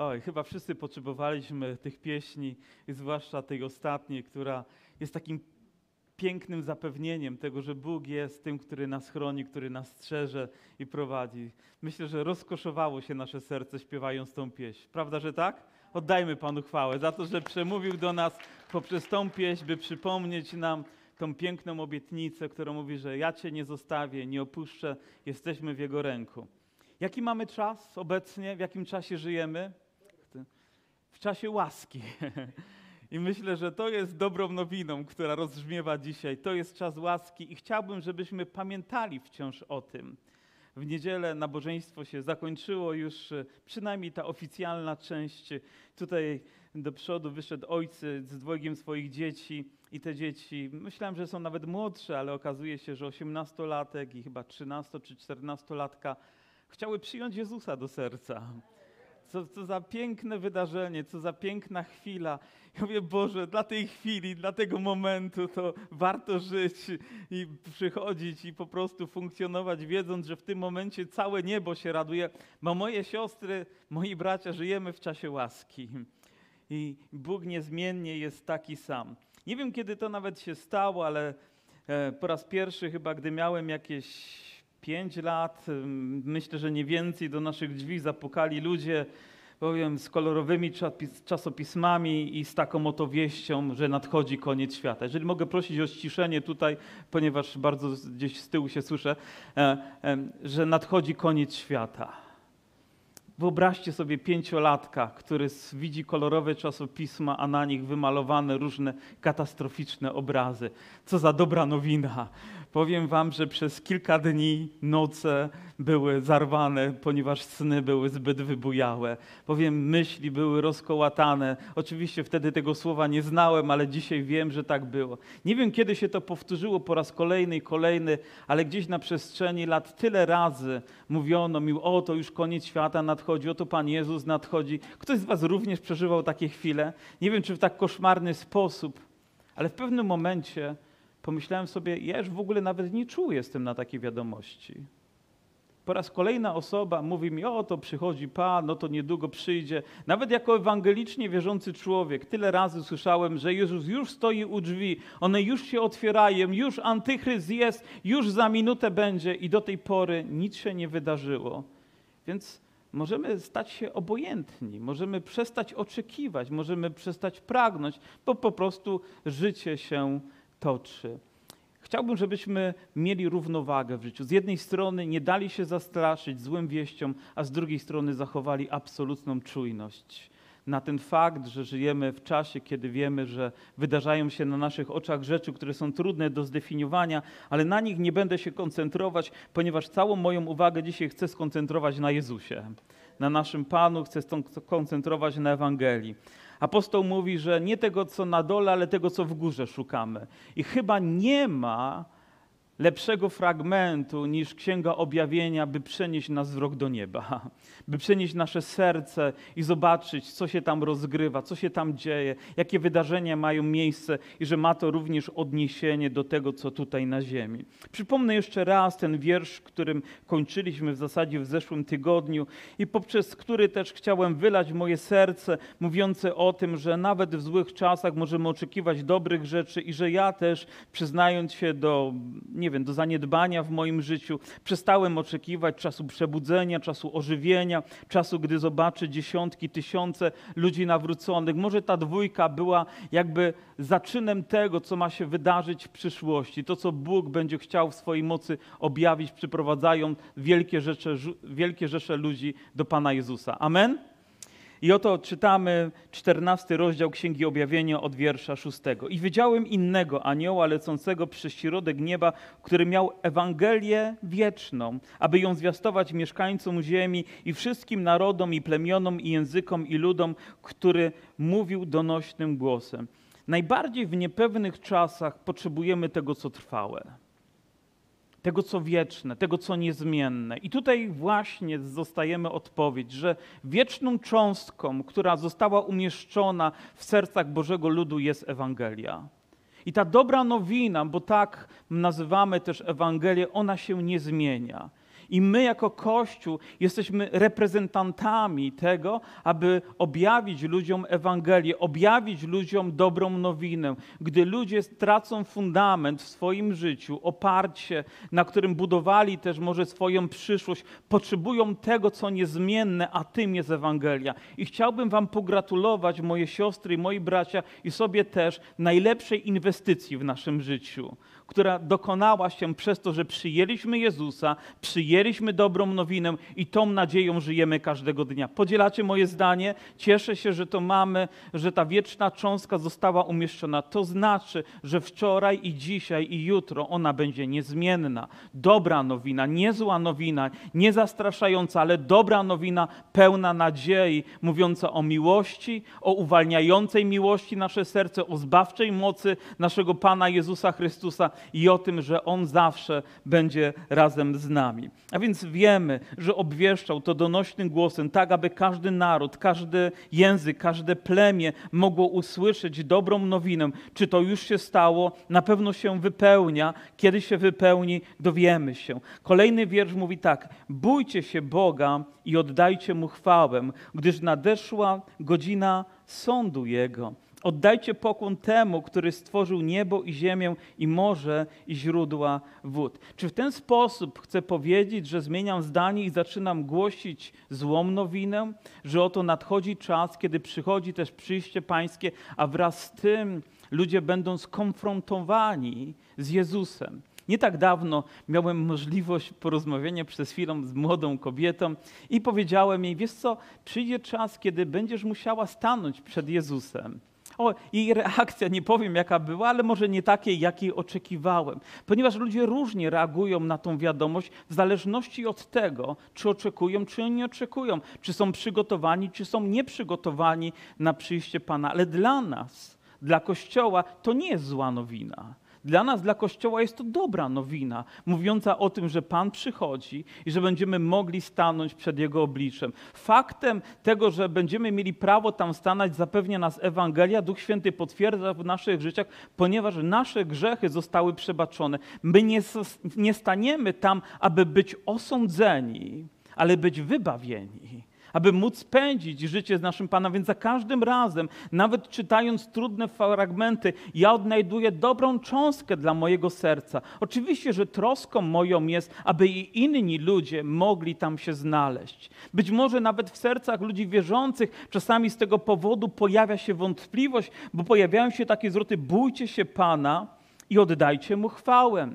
Oj, chyba wszyscy potrzebowaliśmy tych pieśni, zwłaszcza tej ostatniej, która jest takim pięknym zapewnieniem tego, że Bóg jest tym, który nas chroni, który nas strzeże i prowadzi. Myślę, że rozkoszowało się nasze serce śpiewając tą pieśń. Prawda, że tak? Oddajmy Panu chwałę za to, że przemówił do nas poprzez tą pieśń, by przypomnieć nam tą piękną obietnicę, która mówi, że ja Cię nie zostawię, nie opuszczę, jesteśmy w Jego ręku. Jaki mamy czas obecnie? W jakim czasie żyjemy? W czasie łaski. I myślę, że to jest dobrą nowiną, która rozbrzmiewa dzisiaj. To jest czas łaski i chciałbym, żebyśmy pamiętali wciąż o tym. W niedzielę nabożeństwo się zakończyło, już e, przynajmniej ta oficjalna część. Tutaj do przodu wyszedł ojciec z dwojgiem swoich dzieci i te dzieci, myślałem, że są nawet młodsze, ale okazuje się, że 18-latek i chyba 13 czy 14-latka chciały przyjąć Jezusa do serca. Co, co za piękne wydarzenie, co za piękna chwila. Ja mówię, Boże, dla tej chwili, dla tego momentu to warto żyć i przychodzić i po prostu funkcjonować, wiedząc, że w tym momencie całe niebo się raduje, bo moje siostry, moi bracia, żyjemy w czasie łaski. I Bóg niezmiennie jest taki sam. Nie wiem, kiedy to nawet się stało, ale e, po raz pierwszy chyba, gdy miałem jakieś pięć lat, myślę, że nie więcej, do naszych drzwi zapukali ludzie, powiem, z kolorowymi czasopismami i z taką oto wieścią, że nadchodzi koniec świata. Jeżeli mogę prosić o ściszenie tutaj, ponieważ bardzo gdzieś z tyłu się słyszę, e, że nadchodzi koniec świata. Wyobraźcie sobie pięciolatka, który widzi kolorowe czasopisma, a na nich wymalowane różne katastroficzne obrazy. Co za dobra nowina. Powiem wam, że przez kilka dni noce były zarwane, ponieważ sny były zbyt wybujałe. Powiem, myśli były rozkołatane. Oczywiście wtedy tego słowa nie znałem, ale dzisiaj wiem, że tak było. Nie wiem, kiedy się to powtórzyło po raz kolejny i kolejny, ale gdzieś na przestrzeni lat tyle razy mówiono mi, o to już koniec świata nadchodzi, oto Pan Jezus nadchodzi. Ktoś z was również przeżywał takie chwile? Nie wiem, czy w tak koszmarny sposób, ale w pewnym momencie pomyślałem sobie, ja już w ogóle nawet nie czuję tym na takie wiadomości. Po raz kolejna osoba mówi mi, o to przychodzi Pan, no to niedługo przyjdzie. Nawet jako ewangelicznie wierzący człowiek, tyle razy słyszałem, że Jezus już stoi u drzwi, one już się otwierają, już antychryst jest, już za minutę będzie i do tej pory nic się nie wydarzyło. Więc możemy stać się obojętni, możemy przestać oczekiwać, możemy przestać pragnąć, bo po prostu życie się toczy. Chciałbym, żebyśmy mieli równowagę w życiu. Z jednej strony nie dali się zastraszyć złym wieściom, a z drugiej strony zachowali absolutną czujność na ten fakt, że żyjemy w czasie, kiedy wiemy, że wydarzają się na naszych oczach rzeczy, które są trudne do zdefiniowania, ale na nich nie będę się koncentrować, ponieważ całą moją uwagę dzisiaj chcę skoncentrować na Jezusie, na naszym Panu, chcę skoncentrować na Ewangelii. Apostoł mówi, że nie tego, co na dole, ale tego, co w górze szukamy. I chyba nie ma lepszego fragmentu niż Księga Objawienia, by przenieść nas wzrok do nieba, by przenieść nasze serce i zobaczyć, co się tam rozgrywa, co się tam dzieje, jakie wydarzenia mają miejsce i że ma to również odniesienie do tego, co tutaj na ziemi. Przypomnę jeszcze raz ten wiersz, którym kończyliśmy w zasadzie w zeszłym tygodniu i poprzez który też chciałem wylać moje serce, mówiące o tym, że nawet w złych czasach możemy oczekiwać dobrych rzeczy i że ja też, przyznając się do, nie nie wiem, do zaniedbania w moim życiu. Przestałem oczekiwać czasu przebudzenia, czasu ożywienia, czasu, gdy zobaczę dziesiątki, tysiące ludzi nawróconych. Może ta dwójka była jakby zaczynem tego, co ma się wydarzyć w przyszłości. To, co Bóg będzie chciał w swojej mocy objawić, przyprowadzają wielkie rzesze, wielkie rzesze ludzi do Pana Jezusa. Amen? I oto czytamy czternasty rozdział Księgi Objawienia od wiersza szóstego. I widziałem innego anioła lecącego przez środek nieba, który miał Ewangelię wieczną, aby ją zwiastować mieszkańcom ziemi i wszystkim narodom i plemionom i językom i ludom, który mówił donośnym głosem. Najbardziej w niepewnych czasach potrzebujemy tego, co trwałe tego co wieczne, tego co niezmienne. I tutaj właśnie zostajemy odpowiedź, że wieczną cząstką, która została umieszczona w sercach Bożego ludu jest Ewangelia. I ta dobra nowina, bo tak nazywamy też Ewangelię, ona się nie zmienia. I my jako Kościół jesteśmy reprezentantami tego, aby objawić ludziom Ewangelię, objawić ludziom dobrą nowinę. Gdy ludzie stracą fundament w swoim życiu, oparcie, na którym budowali też może swoją przyszłość, potrzebują tego, co niezmienne, a tym jest Ewangelia. I chciałbym Wam pogratulować, moje siostry i moi bracia, i sobie też, najlepszej inwestycji w naszym życiu która dokonała się przez to, że przyjęliśmy Jezusa, przyjęliśmy dobrą nowinę i tą nadzieją żyjemy każdego dnia. Podzielacie moje zdanie? Cieszę się, że to mamy, że ta wieczna cząstka została umieszczona. To znaczy, że wczoraj i dzisiaj i jutro ona będzie niezmienna. Dobra nowina, nie zła nowina, nie zastraszająca, ale dobra nowina, pełna nadziei, mówiąca o miłości, o uwalniającej miłości nasze serce, o zbawczej mocy naszego Pana Jezusa Chrystusa i o tym, że On zawsze będzie razem z nami. A więc wiemy, że obwieszczał to donośnym głosem, tak aby każdy naród, każdy język, każde plemię mogło usłyszeć dobrą nowinę. Czy to już się stało? Na pewno się wypełnia. Kiedy się wypełni, dowiemy się. Kolejny wiersz mówi tak: Bójcie się Boga i oddajcie mu chwałę, gdyż nadeszła godzina sądu Jego. Oddajcie pokłon temu, który stworzył niebo i ziemię i morze i źródła wód. Czy w ten sposób chcę powiedzieć, że zmieniam zdanie i zaczynam głosić złą nowinę, że oto nadchodzi czas, kiedy przychodzi też przyjście Pańskie, a wraz z tym ludzie będą skonfrontowani z Jezusem. Nie tak dawno miałem możliwość porozmawiania przez chwilę z młodą kobietą i powiedziałem jej: Wiesz co, przyjdzie czas, kiedy będziesz musiała stanąć przed Jezusem. O, jej reakcja, nie powiem jaka była, ale może nie takiej, jakiej oczekiwałem. Ponieważ ludzie różnie reagują na tą wiadomość w zależności od tego, czy oczekują, czy nie oczekują, czy są przygotowani, czy są nieprzygotowani na przyjście Pana. Ale dla nas, dla Kościoła, to nie jest zła nowina. Dla nas, dla Kościoła jest to dobra nowina, mówiąca o tym, że Pan przychodzi i że będziemy mogli stanąć przed Jego obliczem. Faktem tego, że będziemy mieli prawo tam stanąć, zapewnia nas Ewangelia, Duch Święty potwierdza w naszych życiach, ponieważ nasze grzechy zostały przebaczone. My nie, nie staniemy tam, aby być osądzeni, ale być wybawieni aby móc spędzić życie z naszym Panem. Więc za każdym razem, nawet czytając trudne fragmenty, ja odnajduję dobrą cząstkę dla mojego serca. Oczywiście, że troską moją jest, aby i inni ludzie mogli tam się znaleźć. Być może nawet w sercach ludzi wierzących czasami z tego powodu pojawia się wątpliwość, bo pojawiają się takie zwroty: bójcie się Pana i oddajcie Mu chwałę.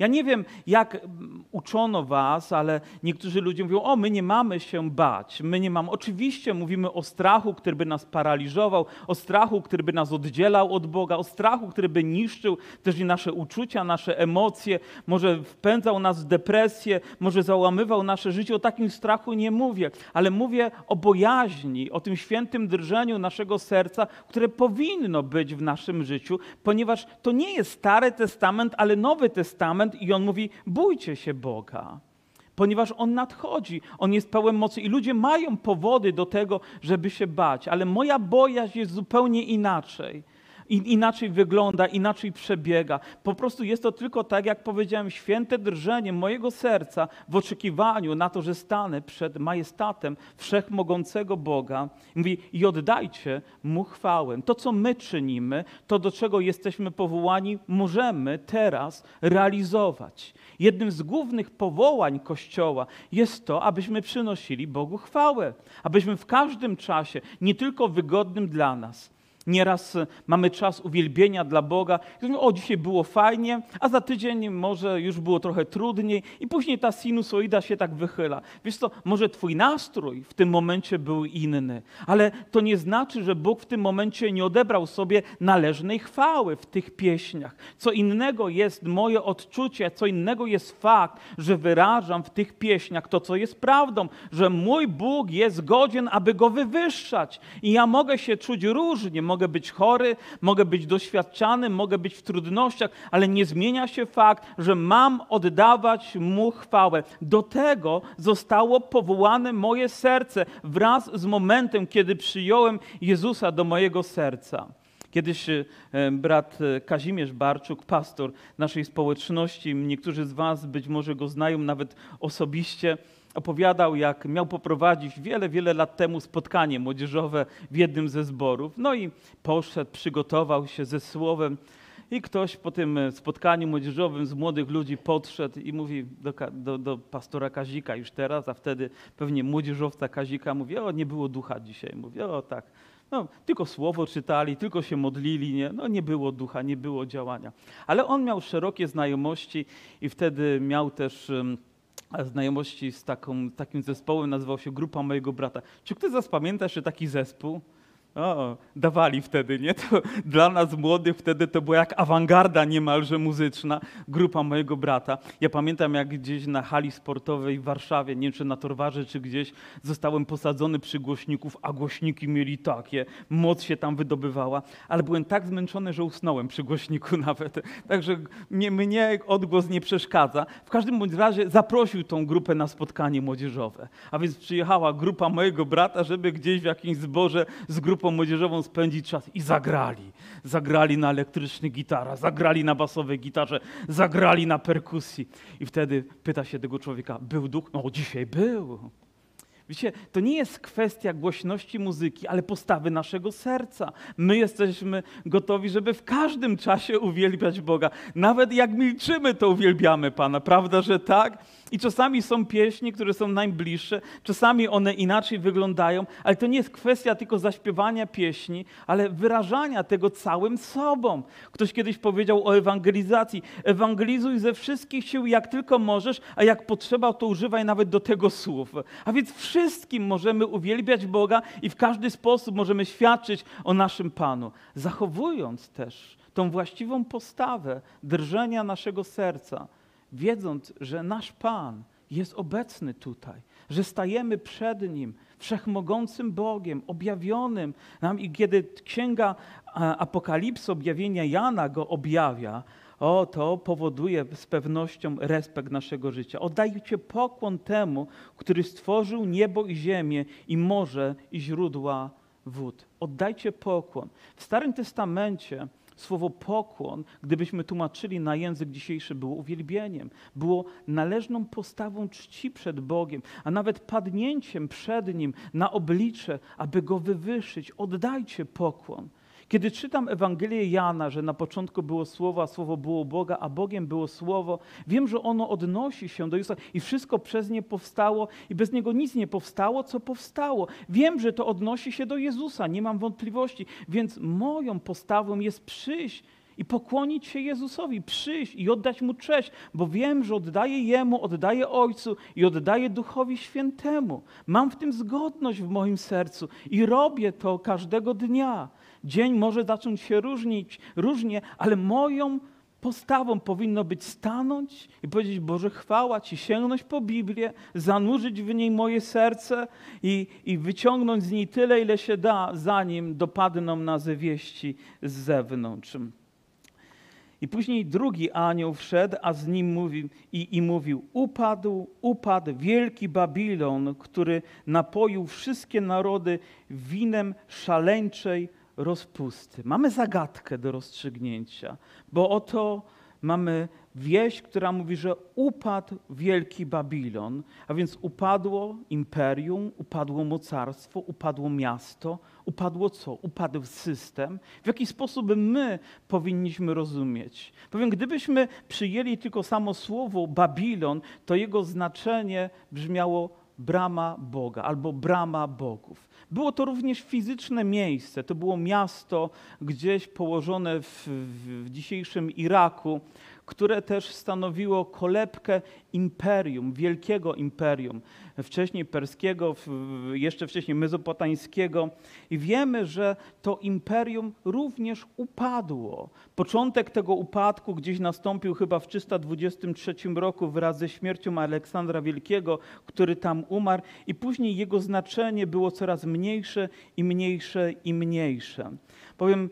Ja nie wiem, jak mm, uczono was, ale niektórzy ludzie mówią: O, my nie mamy się bać. My nie mamy. Oczywiście mówimy o strachu, który by nas paraliżował, o strachu, który by nas oddzielał od Boga, o strachu, który by niszczył też i nasze uczucia, nasze emocje, może wpędzał nas w depresję, może załamywał nasze życie. O takim strachu nie mówię, ale mówię o bojaźni, o tym świętym drżeniu naszego serca, które powinno być w naszym życiu, ponieważ to nie jest Stary Testament, ale Nowy Testament i on mówi: bójcie się Boga, ponieważ on nadchodzi, on jest pełen mocy i ludzie mają powody do tego, żeby się bać, ale moja bojaźń jest zupełnie inaczej inaczej wygląda, inaczej przebiega. Po prostu jest to tylko tak, jak powiedziałem, święte drżenie mojego serca w oczekiwaniu na to, że stanę przed majestatem wszechmogącego Boga. Mówi, i oddajcie Mu chwałę. To, co my czynimy, to, do czego jesteśmy powołani, możemy teraz realizować. Jednym z głównych powołań Kościoła jest to, abyśmy przynosili Bogu chwałę, abyśmy w każdym czasie, nie tylko wygodnym dla nas, Nieraz mamy czas uwielbienia dla Boga. O, dzisiaj było fajnie, a za tydzień może już było trochę trudniej i później ta sinusoida się tak wychyla. Wiesz co, może twój nastrój w tym momencie był inny, ale to nie znaczy, że Bóg w tym momencie nie odebrał sobie należnej chwały w tych pieśniach. Co innego jest moje odczucie, co innego jest fakt, że wyrażam w tych pieśniach to, co jest prawdą, że mój Bóg jest godzien, aby Go wywyższać. I ja mogę się czuć różnie, mogę być chory, mogę być doświadczany, mogę być w trudnościach, ale nie zmienia się fakt, że mam oddawać Mu chwałę. Do tego zostało powołane moje serce wraz z momentem, kiedy przyjąłem Jezusa do mojego serca. Kiedyś e, brat e, Kazimierz Barczuk, pastor naszej społeczności, niektórzy z Was być może go znają nawet osobiście, opowiadał, jak miał poprowadzić wiele, wiele lat temu spotkanie młodzieżowe w jednym ze zborów. No i poszedł, przygotował się ze słowem. I ktoś po tym e, spotkaniu młodzieżowym z młodych ludzi podszedł i mówi do, do, do, pastora Kazika już teraz, a wtedy pewnie młodzieżowca Kazika mówi, o nie było ducha dzisiaj. Mówi, o tak, no, tylko słowo czytali, tylko się modlili, nie? No, nie było ducha, nie było działania. Ale on miał szerokie znajomości i wtedy miał też um, znajomości z taką, takim zespołem, nazywał się Grupa Mojego Brata. Czy ktoś z Was pamięta jeszcze taki zespół? O, dawali wtedy, nie? To dla nas młodych wtedy to była jak awangarda niemalże muzyczna, grupa mojego brata. Ja pamiętam, jak gdzieś na hali sportowej w Warszawie, nie wiem czy na Torwarze, czy gdzieś, zostałem posadzony przy głośników, a głośniki mieli takie, moc się tam wydobywała, ale byłem tak zmęczony, że usnąłem przy głośniku nawet. Także mnie, mnie odgłos nie przeszkadza. W każdym bądź razie zaprosił tą grupę na spotkanie młodzieżowe. A więc przyjechała grupa mojego brata, żeby gdzieś w jakimś zborze z grupą grupą młodzieżową spędzić czas i zagrali. Zagrali na elektrycznych gitarach, zagrali na basowej gitarze, zagrali na perkusji. I wtedy pyta się tego człowieka, był duch? No dzisiaj był. Wiecie, to nie jest kwestia głośności muzyki, ale postawy naszego serca. My jesteśmy gotowi, żeby w każdym czasie uwielbiać Boga. Nawet jak milczymy, to uwielbiamy Pana. Prawda, że tak? I czasami są pieśni, które są najbliższe, czasami one inaczej wyglądają, ale to nie jest kwestia tylko zaśpiewania pieśni, ale wyrażania tego całym sobą. Ktoś kiedyś powiedział o ewangelizacji. Ewangelizuj ze wszystkich sił, jak tylko możesz, a jak potrzeba, to używaj nawet do tego słów. A więc wszystkim możemy uwielbiać Boga i w każdy sposób możemy świadczyć o naszym Panu, zachowując też tą właściwą postawę drżenia naszego serca wiedząc, że nasz Pan jest obecny tutaj, że stajemy przed Nim, wszechmogącym Bogiem, objawionym nam i kiedy księga Apokalipsy, objawienia Jana go objawia, o, to powoduje z pewnością respekt naszego życia. Oddajcie pokłon temu, który stworzył niebo i ziemię i morze i źródła wód. Oddajcie pokłon. W Starym Testamencie Słowo pokłon, gdybyśmy tłumaczyli na język dzisiejszy, było uwielbieniem, było należną postawą czci przed Bogiem, a nawet padnięciem przed Nim na oblicze, aby Go wywyższyć. Oddajcie pokłon. Kiedy czytam Ewangelię Jana, że na początku było Słowo, a Słowo było Boga, a Bogiem było Słowo, wiem, że ono odnosi się do Jezusa i wszystko przez nie powstało i bez Niego nic nie powstało, co powstało. Wiem, że to odnosi się do Jezusa, nie mam wątpliwości, więc moją postawą jest przyjść i pokłonić się Jezusowi, przyjść i oddać Mu cześć, bo wiem, że oddaję Jemu, oddaję Ojcu i oddaję Duchowi Świętemu. Mam w tym zgodność w moim sercu i robię to każdego dnia. Dzień może zacząć się różnić, różnie, ale moją postawą powinno być stanąć i powiedzieć: Boże, chwała Ci, sięgnąć po Biblię, zanurzyć w niej moje serce i, i wyciągnąć z niej tyle, ile się da, zanim dopadną nas wieści z zewnątrz. I później drugi anioł wszedł, a z nim mówił i, i mówił: Upadł, upadł wielki Babilon, który napoił wszystkie narody winem szaleńczej rozpusty. Mamy zagadkę do rozstrzygnięcia, bo oto mamy wieść, która mówi, że upadł wielki Babilon, a więc upadło imperium, upadło mocarstwo, upadło miasto, upadło co? Upadł system. W jaki sposób my powinniśmy rozumieć? Powiem, gdybyśmy przyjęli tylko samo słowo Babilon, to jego znaczenie brzmiało brama Boga albo brama bogów. Było to również fizyczne miejsce, to było miasto gdzieś położone w, w dzisiejszym Iraku, które też stanowiło kolebkę imperium, wielkiego imperium, wcześniej perskiego, jeszcze wcześniej mezopotańskiego. I wiemy, że to imperium również upadło. Początek tego upadku gdzieś nastąpił chyba w 323 roku wraz ze śmiercią Aleksandra Wielkiego, który tam umarł, i później jego znaczenie było coraz mniejsze i mniejsze i mniejsze. Powiem,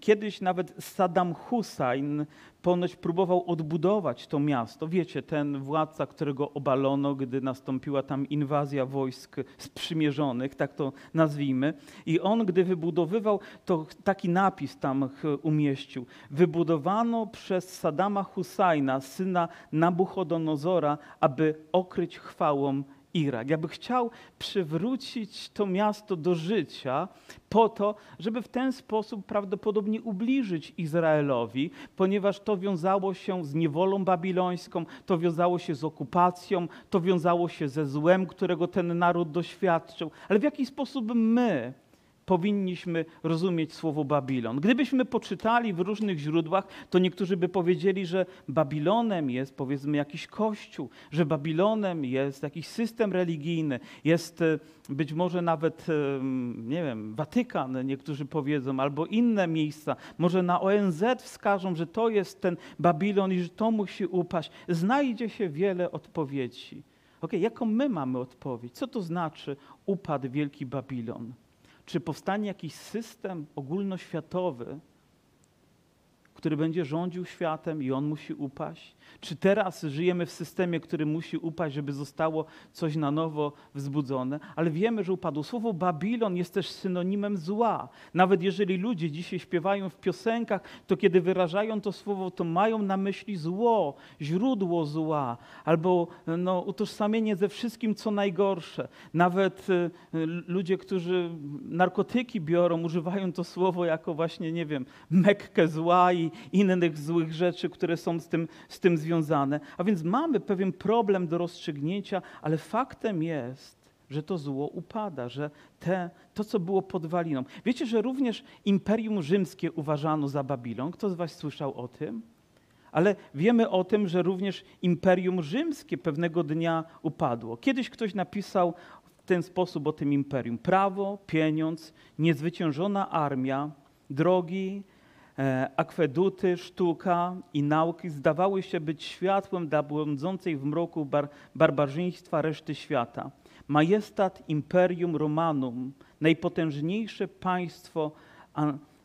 kiedyś nawet Saddam Hussein ponoć próbował odbudować to miasto. Wiecie, ten władca, którego obalono, gdy nastąpiła tam inwazja wojsk sprzymierzonych, tak to nazwijmy. I on, gdy wybudowywał, to taki napis tam umieścił. Wybudowano przez Sadama Husajna, syna Nabuchodonozora, aby okryć chwałą Irak. Ja by chciał przywrócić to miasto do życia po to, żeby w ten sposób prawdopodobnie ubliżyć Izraelowi, ponieważ to wiązało się z niewolą babilońską, to wiązało się z okupacją, to wiązało się ze złem, którego ten naród doświadczył. Ale w jaki sposób my powinniśmy rozumieć słowo Babilon. Gdybyśmy poczytali w różnych źródłach, to niektórzy by powiedzieli, że Babilonem jest powiedzmy jakiś kościół, że Babilonem jest jakiś system religijny, jest e, być może nawet, e, nie wiem, Watykan, niektórzy powiedzą, albo inne miejsca. Może na ONZ wskażą, że to jest ten Babilon i że to musi upaść. Znajdzie się wiele odpowiedzi. Ok, jaką my mamy odpowiedź? Co to znaczy upadł Wielki Babilon? Czy powstanie jakiś system ogólnoświatowy, który będzie rządził światem i on musi upaść? Czy teraz żyjemy w systemie, który musi upaść, żeby zostało coś na nowo wzbudzone? Ale wiemy, że upadło. Słowo Babilon jest też synonimem zła. Nawet jeżeli ludzie dzisiaj śpiewają w piosenkach, to kiedy wyrażają to słowo, to mają na myśli zło, źródło zła, albo no, utożsamienie ze wszystkim, co najgorsze. Nawet y, ludzie, którzy narkotyki biorą, używają to słowo jako właśnie, nie wiem, mekkę zła i innych złych rzeczy, które są z tym, z tym związane. A więc mamy pewien problem do rozstrzygnięcia, ale faktem jest, że to zło upada, że te, to, co było podwaliną. Wiecie, że również Imperium Rzymskie uważano za Babilon? Kto z Was słyszał o tym? Ale wiemy o tym, że również Imperium Rzymskie pewnego dnia upadło. Kiedyś ktoś napisał w ten sposób o tym imperium: prawo, pieniądz, niezwyciężona armia, drogi, akweduty, sztuka i nauki zdawały się być światłem dla błądzącej w mroku bar barbarzyństwa reszty świata. Majestat Imperium Romanum, najpotężniejsze państwo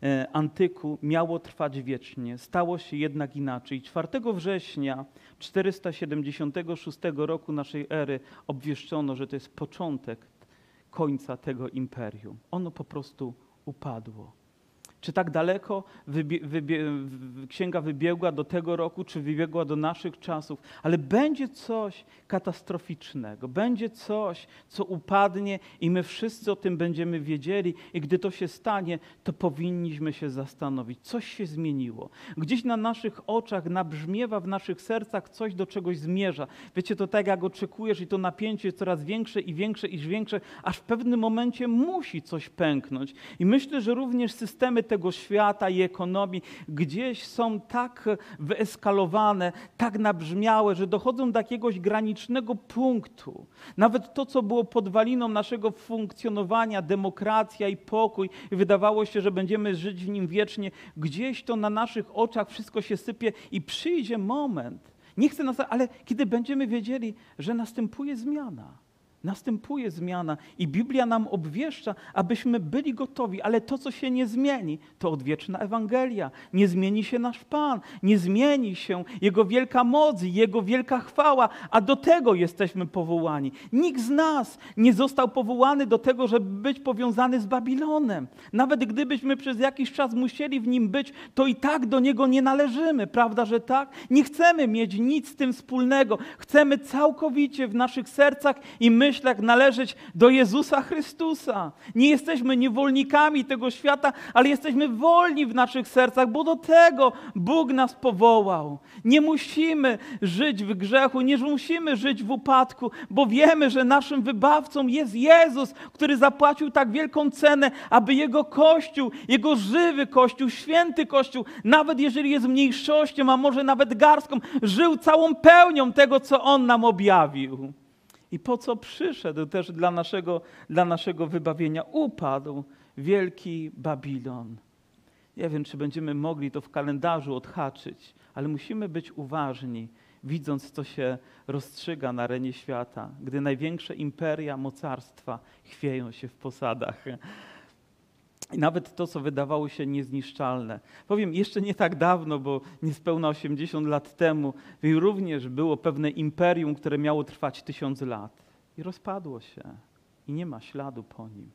e, antyku, miało trwać wiecznie. Stało się jednak inaczej. 4 września 476 roku naszej ery obwieszczono, że to jest początek końca tego imperium. Ono po prostu upadło. Czy tak daleko wybie, wybie, księga wybiegła do tego roku, czy wybiegła do naszych czasów, ale będzie coś katastroficznego, będzie coś, co upadnie i my wszyscy o tym będziemy wiedzieli i gdy to się stanie, to powinniśmy się zastanowić, coś się zmieniło. Gdzieś na naszych oczach nabrzmiewa w naszych sercach coś do czegoś zmierza. Wiecie, to tak jak oczekujesz i to napięcie jest coraz większe i większe i większe, aż w pewnym momencie musi coś pęknąć. I myślę, że również systemy te tego świata i ekonomii gdzieś są tak wyeskalowane, tak nabrzmiałe, że dochodzą do jakiegoś granicznego punktu. Nawet to, co było podwaliną naszego funkcjonowania, demokracja i pokój, i wydawało się, że będziemy żyć w nim wiecznie, gdzieś to na naszych oczach wszystko się sypie i przyjdzie moment. Nie chcę nas, ale kiedy będziemy wiedzieli, że następuje zmiana następuje zmiana i Biblia nam obwieszcza, abyśmy byli gotowi, ale to, co się nie zmieni, to odwieczna Ewangelia. Nie zmieni się nasz Pan, nie zmieni się Jego wielka moc, Jego wielka chwała, a do tego jesteśmy powołani. Nikt z nas nie został powołany do tego, żeby być powiązany z Babilonem. Nawet gdybyśmy przez jakiś czas musieli w nim być, to i tak do niego nie należymy, prawda, że tak? Nie chcemy mieć nic z tym wspólnego. Chcemy całkowicie w naszych sercach i myślach, myślach należeć do Jezusa Chrystusa. Nie jesteśmy niewolnikami tego świata, ale jesteśmy wolni w naszych sercach, bo do tego Bóg nas powołał. Nie musimy żyć w grzechu, nie musimy żyć w upadku, bo wiemy, że naszym wybawcą jest Jezus, który zapłacił tak wielką cenę, aby Jego Kościół, Jego żywy Kościół, święty Kościół, nawet jeżeli jest mniejszością, a może nawet garstką, żył całą pełnią tego, co On nam objawił i po co przyszedł też dla naszego, dla naszego wybawienia. Upadł wielki Babilon. Nie wiem, czy będziemy mogli to w kalendarzu odhaczyć, ale musimy być uważni, widząc, co się rozstrzyga na arenie świata, gdy największe imperia, mocarstwa chwieją się w posadach. I nawet to, co wydawało się niezniszczalne. Powiem, jeszcze nie tak dawno, bo niespełna 80 lat temu, również było pewne imperium, które miało trwać tysiąc lat. I rozpadło się. I nie ma śladu po nim.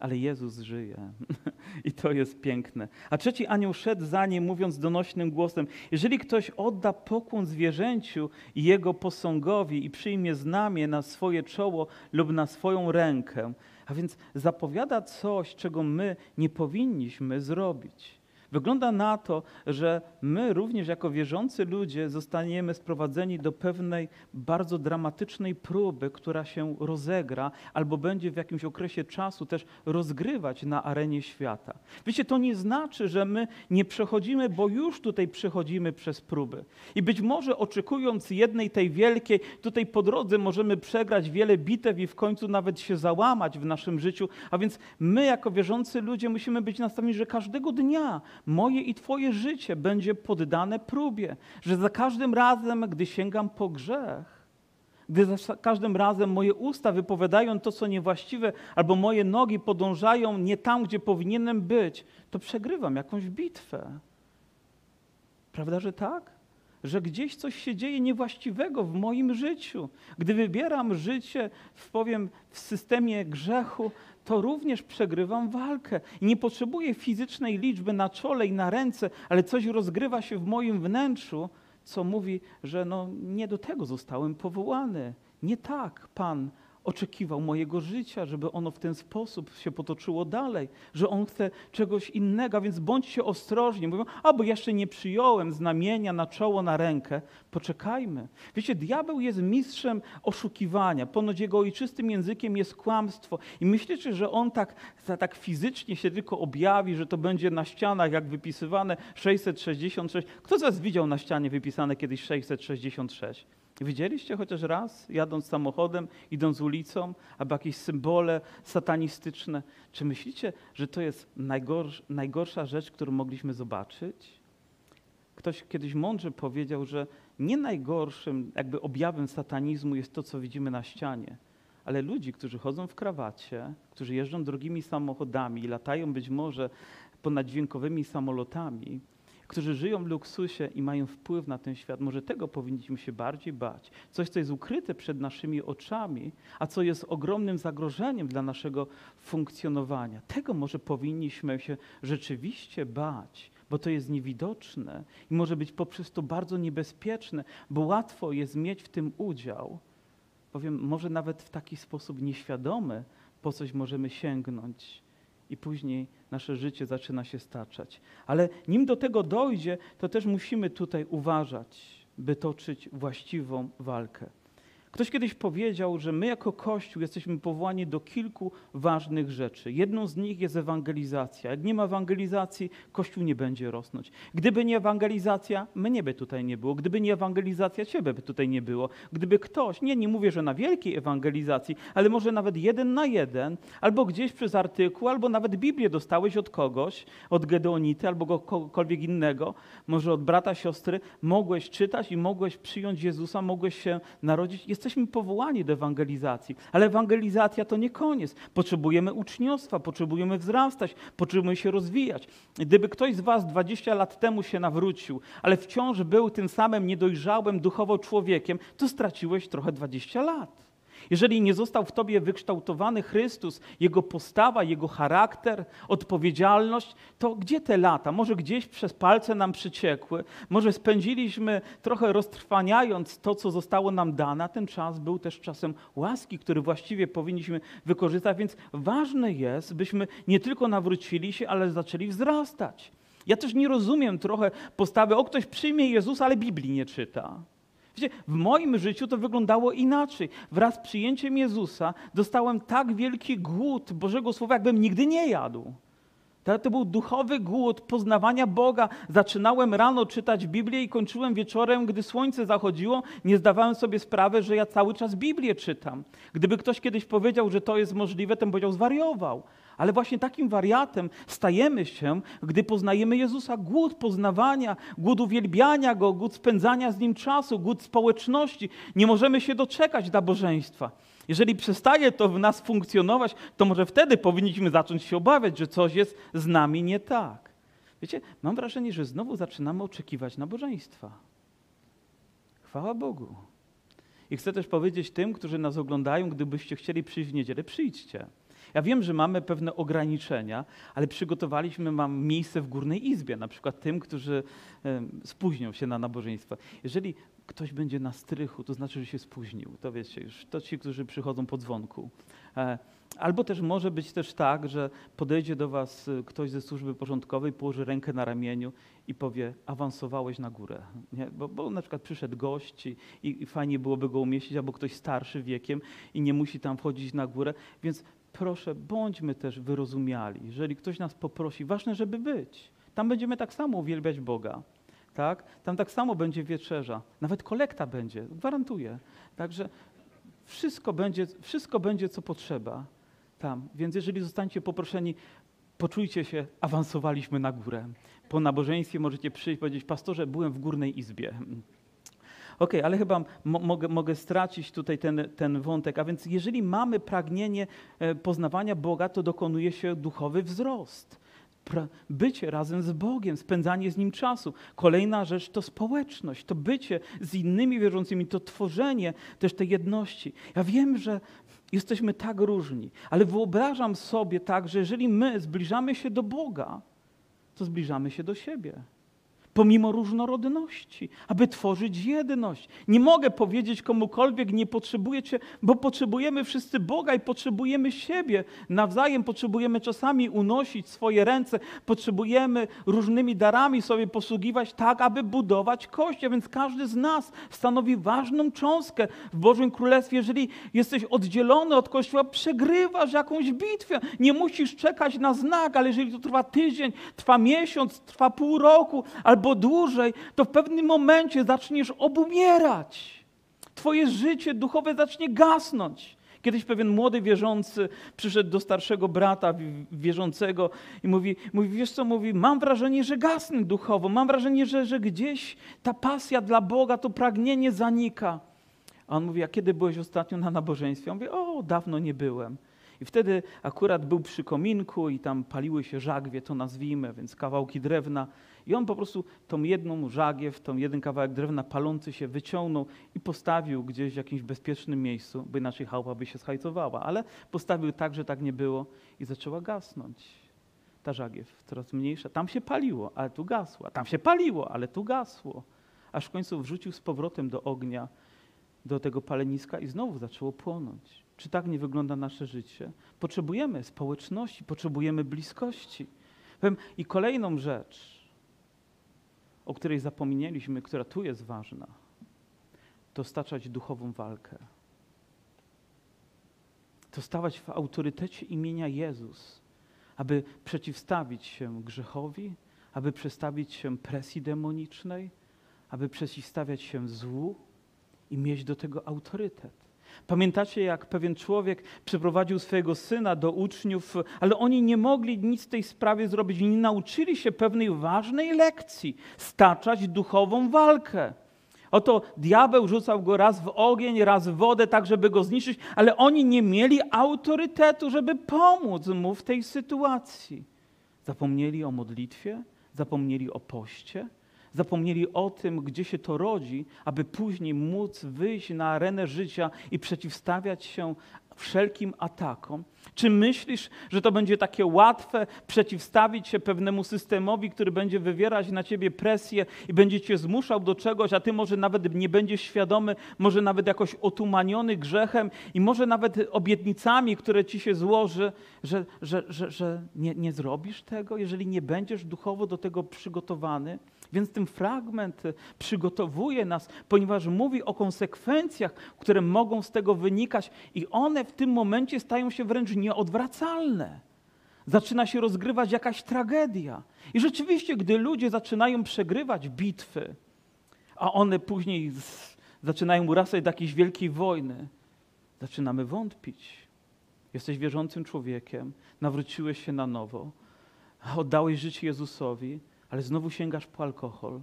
Ale Jezus żyje. I to jest piękne. A trzeci anioł szedł za nim, mówiąc donośnym głosem: Jeżeli ktoś odda pokłon zwierzęciu i jego posągowi i przyjmie znamię na swoje czoło lub na swoją rękę, a więc zapowiada coś, czego my nie powinniśmy zrobić. Wygląda na to, że my również jako wierzący ludzie zostaniemy sprowadzeni do pewnej bardzo dramatycznej próby, która się rozegra albo będzie w jakimś okresie czasu też rozgrywać na arenie świata. Wiecie, to nie znaczy, że my nie przechodzimy, bo już tutaj przechodzimy przez próby. I być może oczekując jednej tej wielkiej, tutaj po drodze możemy przegrać wiele bitew i w końcu nawet się załamać w naszym życiu. A więc my jako wierzący ludzie musimy być nastawieni, że każdego dnia moje i Twoje życie będzie poddane próbie, że za każdym razem, gdy sięgam po grzech, gdy za każdym razem moje usta wypowiadają to, co niewłaściwe, albo moje nogi podążają nie tam, gdzie powinienem być, to przegrywam jakąś bitwę. Prawda, że tak? Że gdzieś coś się dzieje niewłaściwego w moim życiu. Gdy wybieram życie, powiem, w systemie grzechu, to również przegrywam walkę. I nie potrzebuję fizycznej liczby na czole i na ręce, ale coś rozgrywa się w moim wnętrzu, co mówi, że no, nie do tego zostałem powołany. Nie tak Pan oczekiwał mojego życia, żeby ono w ten sposób się potoczyło dalej, że on chce czegoś innego, więc bądźcie ostrożni. Mówią, a bo jeszcze nie przyjąłem znamienia na czoło, na rękę. Poczekajmy. Wiecie, diabeł jest mistrzem oszukiwania. Ponoć jego ojczystym językiem jest kłamstwo. I myślicie, że on tak, tak fizycznie się tylko objawi, że to będzie na ścianach, jak wypisywane 666. Kto z was widział na ścianie wypisane kiedyś 666? Widzieliście chociaż raz, jadąc samochodem, idąc ulicą, albo jakieś symbole satanistyczne? Czy myślicie, że to jest najgorsz, najgorsza rzecz, którą mogliśmy zobaczyć? Ktoś kiedyś mądrze powiedział, że nie najgorszym jakby objawem satanizmu jest to, co widzimy na ścianie, ale ludzi, którzy chodzą w krawacie, którzy jeżdżą drogimi samochodami i latają być może ponad dźwiękowymi samolotami, którzy żyją w luksusie i mają wpływ na ten świat. Może tego powinniśmy się bardziej bać. Coś, co jest ukryte przed naszymi oczami, a co jest ogromnym zagrożeniem dla naszego funkcjonowania. Tego może powinniśmy się rzeczywiście bać, bo to jest niewidoczne i może być poprzez to bardzo niebezpieczne, bo łatwo jest mieć w tym udział. Powiem, może nawet w taki sposób nieświadomy po coś możemy sięgnąć i później nasze życie zaczyna się staczać. Ale nim do tego dojdzie, to też musimy tutaj uważać, by toczyć właściwą walkę. Ktoś kiedyś powiedział, że my jako Kościół jesteśmy powołani do kilku ważnych rzeczy. Jedną z nich jest ewangelizacja. Jak nie ma ewangelizacji, Kościół nie będzie rosnąć. Gdyby nie ewangelizacja, mnie by tutaj nie było. Gdyby nie ewangelizacja, ciebie by tutaj nie było. Gdyby ktoś, nie, nie mówię, że na wielkiej ewangelizacji, ale może nawet jeden na jeden, albo gdzieś przez artykuł, albo nawet Biblię dostałeś od kogoś, od Gedeonity, albo kogokolwiek innego, może od brata, siostry, mogłeś czytać i mogłeś przyjąć Jezusa, mogłeś się narodzić. Jest jesteśmy powołani do ewangelizacji, ale ewangelizacja to nie koniec. Potrzebujemy uczniostwa, potrzebujemy wzrastać, potrzebujemy się rozwijać. Gdyby ktoś z Was 20 lat temu się nawrócił, ale wciąż był tym samym niedojrzałym duchowo człowiekiem, to straciłeś trochę 20 lat. Jeżeli nie został w tobie wykształtowany Chrystus, Jego postawa, Jego charakter, odpowiedzialność, to gdzie te lata? Może gdzieś przez palce nam przyciekły, może spędziliśmy trochę roztrwaniając to, co zostało nam dane, a ten czas był też czasem łaski, który właściwie powinniśmy wykorzystać, więc ważne jest, byśmy nie tylko nawrócili się, ale zaczęli wzrastać. Ja też nie rozumiem trochę postawy, o ktoś przyjmie Jezusa, ale Biblii nie czyta. Wiecie, w moim życiu to wyglądało inaczej. Wraz z przyjęciem Jezusa dostałem tak wielki głód Bożego Słowa, jakbym nigdy nie jadł. To był duchowy głód poznawania Boga. Zaczynałem rano czytać Biblię i kończyłem wieczorem, gdy słońce zachodziło. Nie zdawałem sobie sprawy, że ja cały czas Biblię czytam. Gdyby ktoś kiedyś powiedział, że to jest możliwe, bym powiedział, zwariował. Ale właśnie takim wariatem stajemy się, gdy poznajemy Jezusa. Głód poznawania, głód uwielbiania Go, głód spędzania z Nim czasu, głód społeczności. Nie możemy się doczekać nabożeństwa. Jeżeli przestaje to w nas funkcjonować, to może wtedy powinniśmy zacząć się obawiać, że coś jest z nami nie tak. Wiecie, mam wrażenie, że znowu zaczynamy oczekiwać nabożeństwa. Chwała Bogu. I chcę też powiedzieć tym, którzy nas oglądają, gdybyście chcieli przyjść w niedzielę, przyjdźcie. Ja wiem, że mamy pewne ograniczenia, ale przygotowaliśmy mam miejsce w Górnej Izbie, na przykład tym, którzy spóźnią się na nabożeństwo. Jeżeli ktoś będzie na strychu, to znaczy, że się spóźnił. To wiecie już, to ci, którzy przychodzą po dzwonku. E, albo też może być też tak, że podejdzie do was e, ktoś ze służby porządkowej, położy rękę na ramieniu i powie, awansowałeś na górę. Nie? Bo, bo na przykład przyszedł gość i, i fajnie byłoby go umieścić, albo ktoś starszy wiekiem i nie musi tam wchodzić na górę. Więc proszę, bądźmy też wyrozumiali. Jeżeli ktoś nas poprosi, ważne, żeby być. Tam będziemy tak samo uwielbiać Boga tak? Tam tak samo będzie wieczerza, nawet kolekta będzie, gwarantuję. Także wszystko będzie, wszystko będzie co potrzeba tam. Więc jeżeli zostaniecie poproszeni, poczujcie się, awansowaliśmy na górę. Po nabożeństwie możecie przyjść i powiedzieć, pastorze, byłem w górnej izbie. Okej, okay, ale chyba mogę, mogę stracić tutaj ten, ten wątek. A więc jeżeli mamy pragnienie e, poznawania Boga, to dokonuje się duchowy wzrost bycie razem z Bogiem, spędzanie z Nim czasu. Kolejna rzecz to społeczność, to bycie z innymi wierzącymi, to tworzenie też tej jedności. Ja wiem, że jesteśmy tak różni, ale wyobrażam sobie tak, że jeżeli my zbliżamy się do Boga, to zbliżamy się do siebie pomimo różnorodności, aby tworzyć jedność. Nie mogę powiedzieć komukolwiek, nie potrzebujecie, bo potrzebujemy wszyscy Boga i potrzebujemy siebie nawzajem, potrzebujemy czasami unosić swoje ręce, potrzebujemy różnymi darami sobie posługiwać tak, aby budować Kościół, więc każdy z nas stanowi ważną cząstkę w Bożym Królestwie. Jeżeli jesteś oddzielony od Kościoła, przegrywasz jakąś bitwę. Nie musisz czekać na znak, ale jeżeli to trwa tydzień, trwa miesiąc, trwa pół roku, albo albo dłużej, to w pewnym momencie zaczniesz obumierać. Twoje życie duchowe zacznie gasnąć. Kiedyś pewien młody wierzący przyszedł do starszego brata wierzącego i mówi, mówi wiesz co, mówi, mam wrażenie, że gasnę duchowo, mam wrażenie, że, że gdzieś ta pasja dla Boga, to pragnienie zanika. A on mówi, a kiedy byłeś ostatnio na nabożeństwie? On mówi, o, dawno nie byłem. I wtedy akurat był przy kominku i tam paliły się żagwie, to nazwijmy, więc kawałki drewna. I on po prostu tą jedną żagiew, tą jeden kawałek drewna palący się wyciągnął i postawił gdzieś w jakimś bezpiecznym miejscu, bo inaczej chałupa by się schajcowała, ale postawił tak, że tak nie było i zaczęła gasnąć. Ta żagiew coraz mniejsza. Tam się paliło, ale tu gasła. Tam się paliło, ale tu gasło. Aż w końcu wrzucił z powrotem do ognia, do tego paleniska i znowu zaczęło płonąć. Czy tak nie wygląda nasze życie? Potrzebujemy społeczności, potrzebujemy bliskości. I kolejną rzecz, o której zapomnieliśmy, która tu jest ważna, to staczać duchową walkę. To stawać w autorytecie imienia Jezus, aby przeciwstawić się grzechowi, aby przestawić się presji demonicznej, aby przeciwstawiać się złu i mieć do tego autorytet. Pamiętacie, jak pewien człowiek przyprowadził swojego syna do uczniów, ale oni nie mogli nic w tej sprawie zrobić. Nie nauczyli się pewnej ważnej lekcji staczać duchową walkę. Oto diabeł rzucał go raz w ogień, raz w wodę, tak żeby go zniszczyć, ale oni nie mieli autorytetu, żeby pomóc mu w tej sytuacji. Zapomnieli o modlitwie, zapomnieli o poście, zapomnieli o tym, gdzie się to rodzi, aby później móc wyjść na arenę życia i przeciwstawiać się wszelkim atakom? Czy myślisz, że to będzie takie łatwe przeciwstawić się pewnemu systemowi, który będzie wywierać na ciebie presję i będzie cię zmuszał do czegoś, a ty może nawet nie będziesz świadomy, może nawet jakoś otumaniony grzechem i może nawet obietnicami, które ci się złoży, że, że, że, że nie, nie zrobisz tego, jeżeli nie będziesz duchowo do tego przygotowany? Więc ten fragment przygotowuje nas, ponieważ mówi o konsekwencjach, które mogą z tego wynikać, i one w tym momencie stają się wręcz nieodwracalne. Zaczyna się rozgrywać jakaś tragedia. I rzeczywiście, gdy ludzie zaczynają przegrywać bitwy, a one później z, zaczynają urastać do jakiejś wielkiej wojny, zaczynamy wątpić. Jesteś wierzącym człowiekiem, nawróciłeś się na nowo, oddałeś życie Jezusowi, ale znowu sięgasz po alkohol.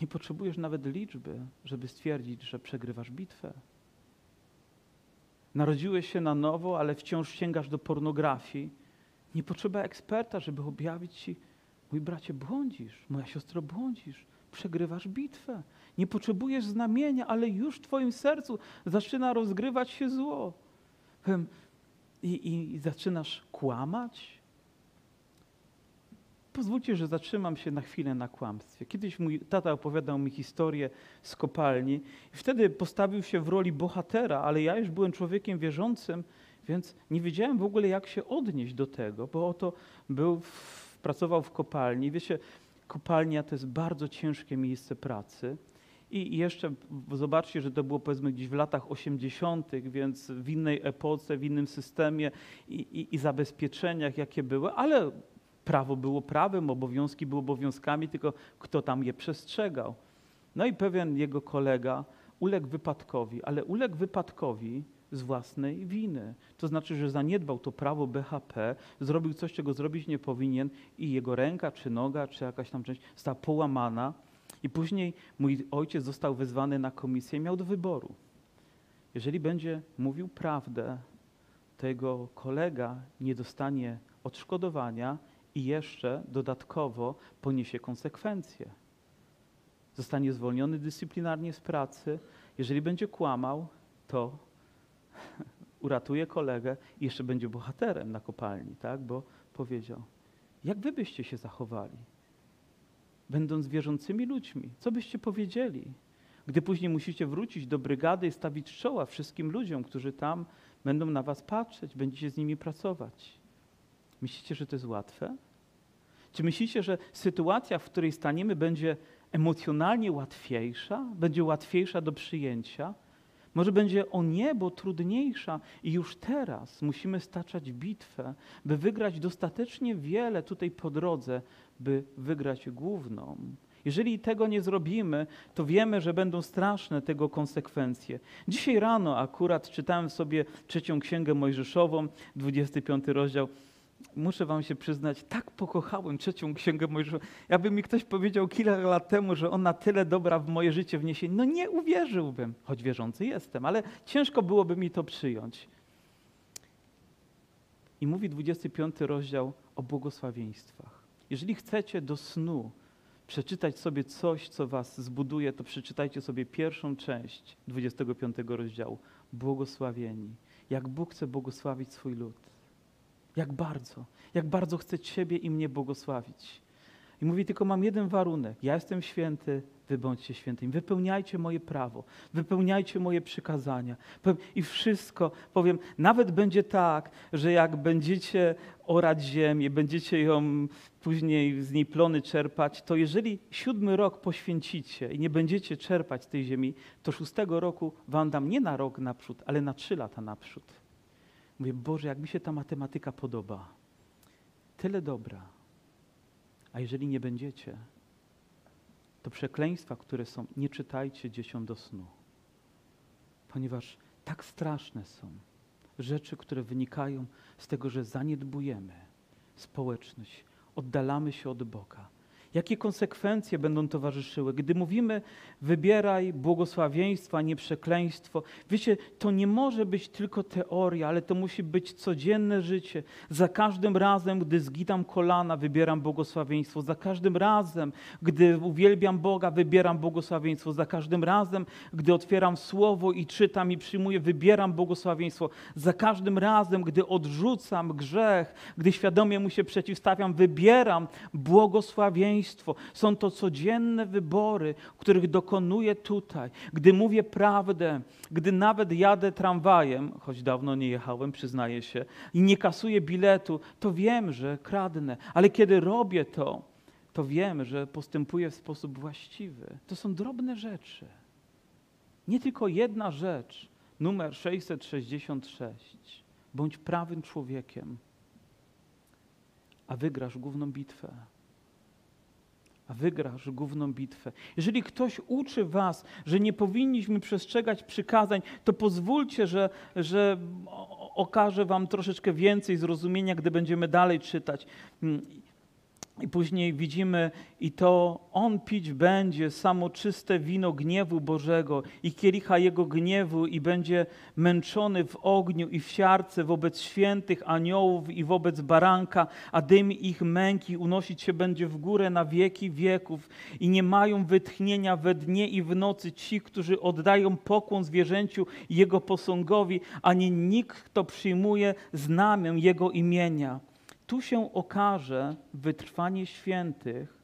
Nie potrzebujesz nawet liczby, żeby stwierdzić, że przegrywasz bitwę. narodziłeś się na nowo, ale wciąż sięgasz do pornografii, nie potrzeba eksperta, żeby objawić ci, mój bracie, błądzisz, moja siostro, błądzisz, przegrywasz bitwę. Nie potrzebujesz znamienia, ale już w twoim sercu zaczyna rozgrywać się zło. I, i, i zaczynasz kłamać, Pozwólcie, że zatrzymam się na chwilę na kłamstwie. Kiedyś mój tata opowiadał mi historię z kopalni i wtedy postawił się w roli bohatera, ale ja już byłem człowiekiem wierzącym, więc nie wiedziałem w ogóle, jak się odnieść do tego, bo oto był, w, pracował w kopalni. Wiecie, kopalnia to jest bardzo ciężkie miejsce pracy. I jeszcze zobaczcie, że to było powiedzmy gdzieś w latach 80., więc w innej epoce, w innym systemie i, i, i zabezpieczeniach, jakie były, ale prawo było prawem, obowiązki były obowiązkami, tylko kto tam je przestrzegał. No i pewien jego kolega uległ wypadkowi, ale uległ wypadkowi z własnej winy. To znaczy, że zaniedbał to prawo BHP, zrobił coś, czego zrobić nie powinien i jego ręka, czy noga, czy jakaś tam część została połamana. I później mój ojciec został wezwany na komisję i miał do wyboru. Jeżeli będzie mówił prawdę, to jego kolega nie dostanie odszkodowania i jeszcze dodatkowo poniesie konsekwencje. Zostanie zwolniony dyscyplinarnie z pracy. Jeżeli będzie kłamał, to uratuje kolegę i jeszcze będzie bohaterem na kopalni, tak? bo powiedział, jak wy byście się zachowali, będąc wierzącymi ludźmi? Co byście powiedzieli? Gdy później musicie wrócić do brygady i stawić czoła wszystkim ludziom, którzy tam będą na was patrzeć, będziecie z nimi pracować. Myślicie, że to jest łatwe? Czy myślicie, że sytuacja, w której staniemy, będzie emocjonalnie łatwiejsza, będzie łatwiejsza do przyjęcia? Może będzie o niebo trudniejsza i już teraz musimy staczać bitwę, by wygrać dostatecznie wiele tutaj po drodze, by wygrać główną. Jeżeli tego nie zrobimy, to wiemy, że będą straszne tego konsekwencje. Dzisiaj rano akurat czytałem sobie trzecią księgę Mojżeszową, 25 rozdział muszę wam się przyznać, tak pokochałem trzecią księgę Mojżesza. Jakby mi ktoś powiedział kilka lat temu, że ona tyle dobra w moje życie wniesie, no nie uwierzyłbym, choć wierzący jestem, ale ciężko byłoby mi to przyjąć. I mówi 25 rozdział o błogosławieństwach. Jeżeli chcecie do snu przeczytać sobie coś, co was zbuduje, to przeczytajcie sobie pierwszą część 25 rozdziału. Błogosławieni. Jak Bóg chce błogosławić swój lud. Jak bardzo, jak bardzo chce Ciebie i mnie błogosławić. I mówi tylko, mam jeden warunek. Ja jestem święty, wy bądźcie świętymi. Wypełniajcie moje prawo, wypełniajcie moje przykazania. I wszystko, powiem, nawet będzie tak, że jak będziecie orać ziemię, będziecie ją później z niej plony czerpać, to jeżeli siódmy rok poświęcicie i nie będziecie czerpać z tej ziemi, to szóstego roku wam dam nie na rok naprzód, ale na trzy lata naprzód. Mówię, Boże, jak mi się ta matematyka podoba. Tyle dobra. A jeżeli nie będziecie, to przekleństwa, które są, nie czytajcie dzieciom do snu. Ponieważ tak straszne są rzeczy, które wynikają z tego, że zaniedbujemy społeczność, oddalamy się od Boga Jakie konsekwencje będą towarzyszyły? Gdy mówimy, wybieraj błogosławieństwo, a nie przekleństwo, wiecie, to nie może być tylko teoria, ale to musi być codzienne życie. Za każdym razem, gdy zgitam kolana, wybieram błogosławieństwo. Za każdym razem, gdy uwielbiam Boga, wybieram błogosławieństwo. Za każdym razem, gdy otwieram słowo i czytam i przyjmuję, wybieram błogosławieństwo. Za każdym razem, gdy odrzucam grzech, gdy świadomie mu się przeciwstawiam, wybieram błogosławieństwo. Są to codzienne wybory, których dokonuję tutaj. Gdy mówię prawdę, gdy nawet jadę tramwajem, choć dawno nie jechałem, przyznaję się, i nie kasuję biletu, to wiem, że kradnę. Ale kiedy robię to, to wiem, że postępuję w sposób właściwy. To są drobne rzeczy. Nie tylko jedna rzecz. Numer 666. Bądź prawym człowiekiem, a wygrasz główną bitwę wygrasz główną bitwę. Jeżeli ktoś uczy was, że nie powinniśmy przestrzegać przykazań, to pozwólcie, że, że okaże wam troszeczkę więcej zrozumienia, gdy będziemy dalej czytać. I później widzimy, i to on pić będzie samo czyste wino gniewu Bożego i kielicha jego gniewu, i będzie męczony w ogniu i w siarce wobec świętych aniołów i wobec baranka, a dym ich męki unosić się będzie w górę na wieki wieków. I nie mają wytchnienia we dnie i w nocy ci, którzy oddają pokłon zwierzęciu jego posągowi, ani nikt, kto przyjmuje znamię jego imienia tu się okaże wytrwanie świętych,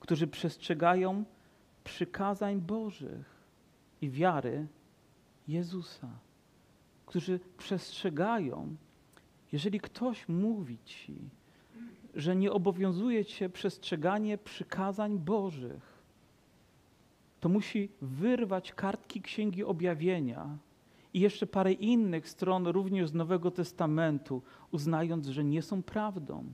którzy przestrzegają przykazań Bożych i wiary Jezusa, którzy przestrzegają, jeżeli ktoś mówi ci, że nie obowiązuje cię przestrzeganie przykazań Bożych, to musi wyrwać kartki Księgi Objawienia i jeszcze parę innych stron również z Nowego Testamentu, uznając, że nie są prawdą.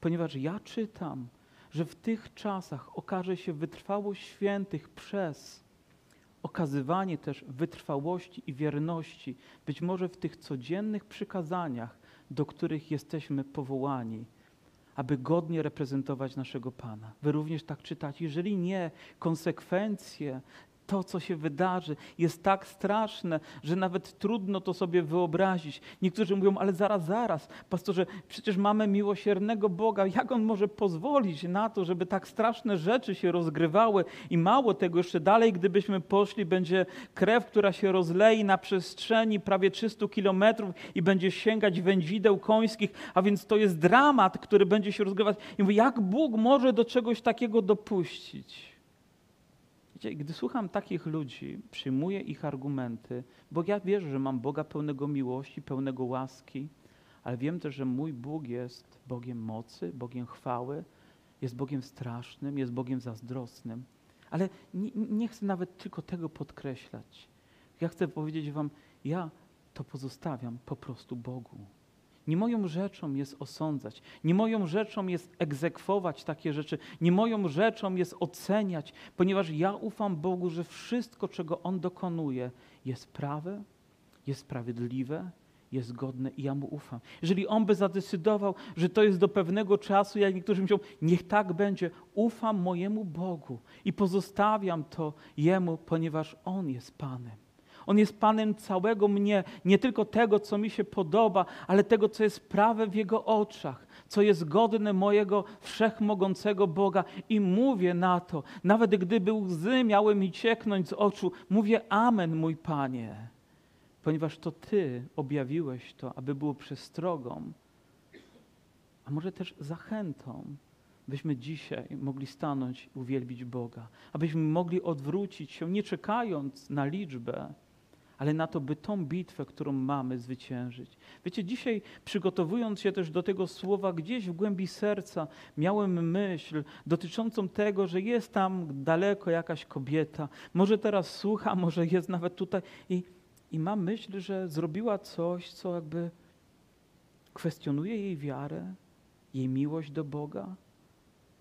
Ponieważ ja czytam, że w tych czasach okaże się wytrwałość świętych przez okazywanie też wytrwałości i wierności, być może w tych codziennych przykazaniach, do których jesteśmy powołani, aby godnie reprezentować naszego Pana. Wy również tak czytacie. Jeżeli nie, konsekwencje to, co się wydarzy, jest tak straszne, że nawet trudno to sobie wyobrazić. Niektórzy mówią, ale zaraz, zaraz, pastorze, przecież mamy miłosiernego Boga. Jak On może pozwolić na to, żeby tak straszne rzeczy się rozgrywały? I mało tego, jeszcze dalej, gdybyśmy poszli, będzie krew, która się rozlei na przestrzeni prawie 300 kilometrów i będzie sięgać wędzideł końskich, a więc to jest dramat, który będzie się rozgrywać. I mówię, jak Bóg może do czegoś takiego dopuścić? Wiecie, gdy słucham takich ludzi, przyjmuję ich argumenty, bo ja wierzę, że mam Boga pełnego miłości, pełnego łaski, ale wiem też, że mój Bóg jest Bogiem mocy, Bogiem chwały, jest Bogiem strasznym, jest Bogiem zazdrosnym. Ale nie, nie chcę nawet tylko tego podkreślać. Ja chcę powiedzieć Wam, ja to pozostawiam po prostu Bogu. Nie moją rzeczą jest osądzać, nie moją rzeczą jest egzekwować takie rzeczy, nie moją rzeczą jest oceniać, ponieważ ja ufam Bogu, że wszystko, czego On dokonuje, jest prawe, jest sprawiedliwe, jest godne i ja Mu ufam. Jeżeli On by zadecydował, że to jest do pewnego czasu, jak niektórzy myślą, niech tak będzie, ufam mojemu Bogu i pozostawiam to Jemu, ponieważ On jest Panem. On jest Panem całego mnie, nie tylko tego, co mi się podoba, ale tego, co jest prawe w Jego oczach, co jest godne mojego wszechmogącego Boga. I mówię na to, nawet gdyby łzy miały mi cieknąć z oczu, mówię Amen, mój Panie, ponieważ to Ty objawiłeś to, aby było przestrogą, a może też zachętą byśmy dzisiaj mogli stanąć i uwielbić Boga, abyśmy mogli odwrócić się, nie czekając na liczbę, ale na to, by tą bitwę, którą mamy, zwyciężyć. Wiecie, dzisiaj przygotowując się też do tego słowa, gdzieś w głębi serca miałem myśl dotyczącą tego, że jest tam daleko jakaś kobieta, może teraz słucha, może jest nawet tutaj i, i mam myśl, że zrobiła coś, co jakby kwestionuje jej wiarę, jej miłość do Boga.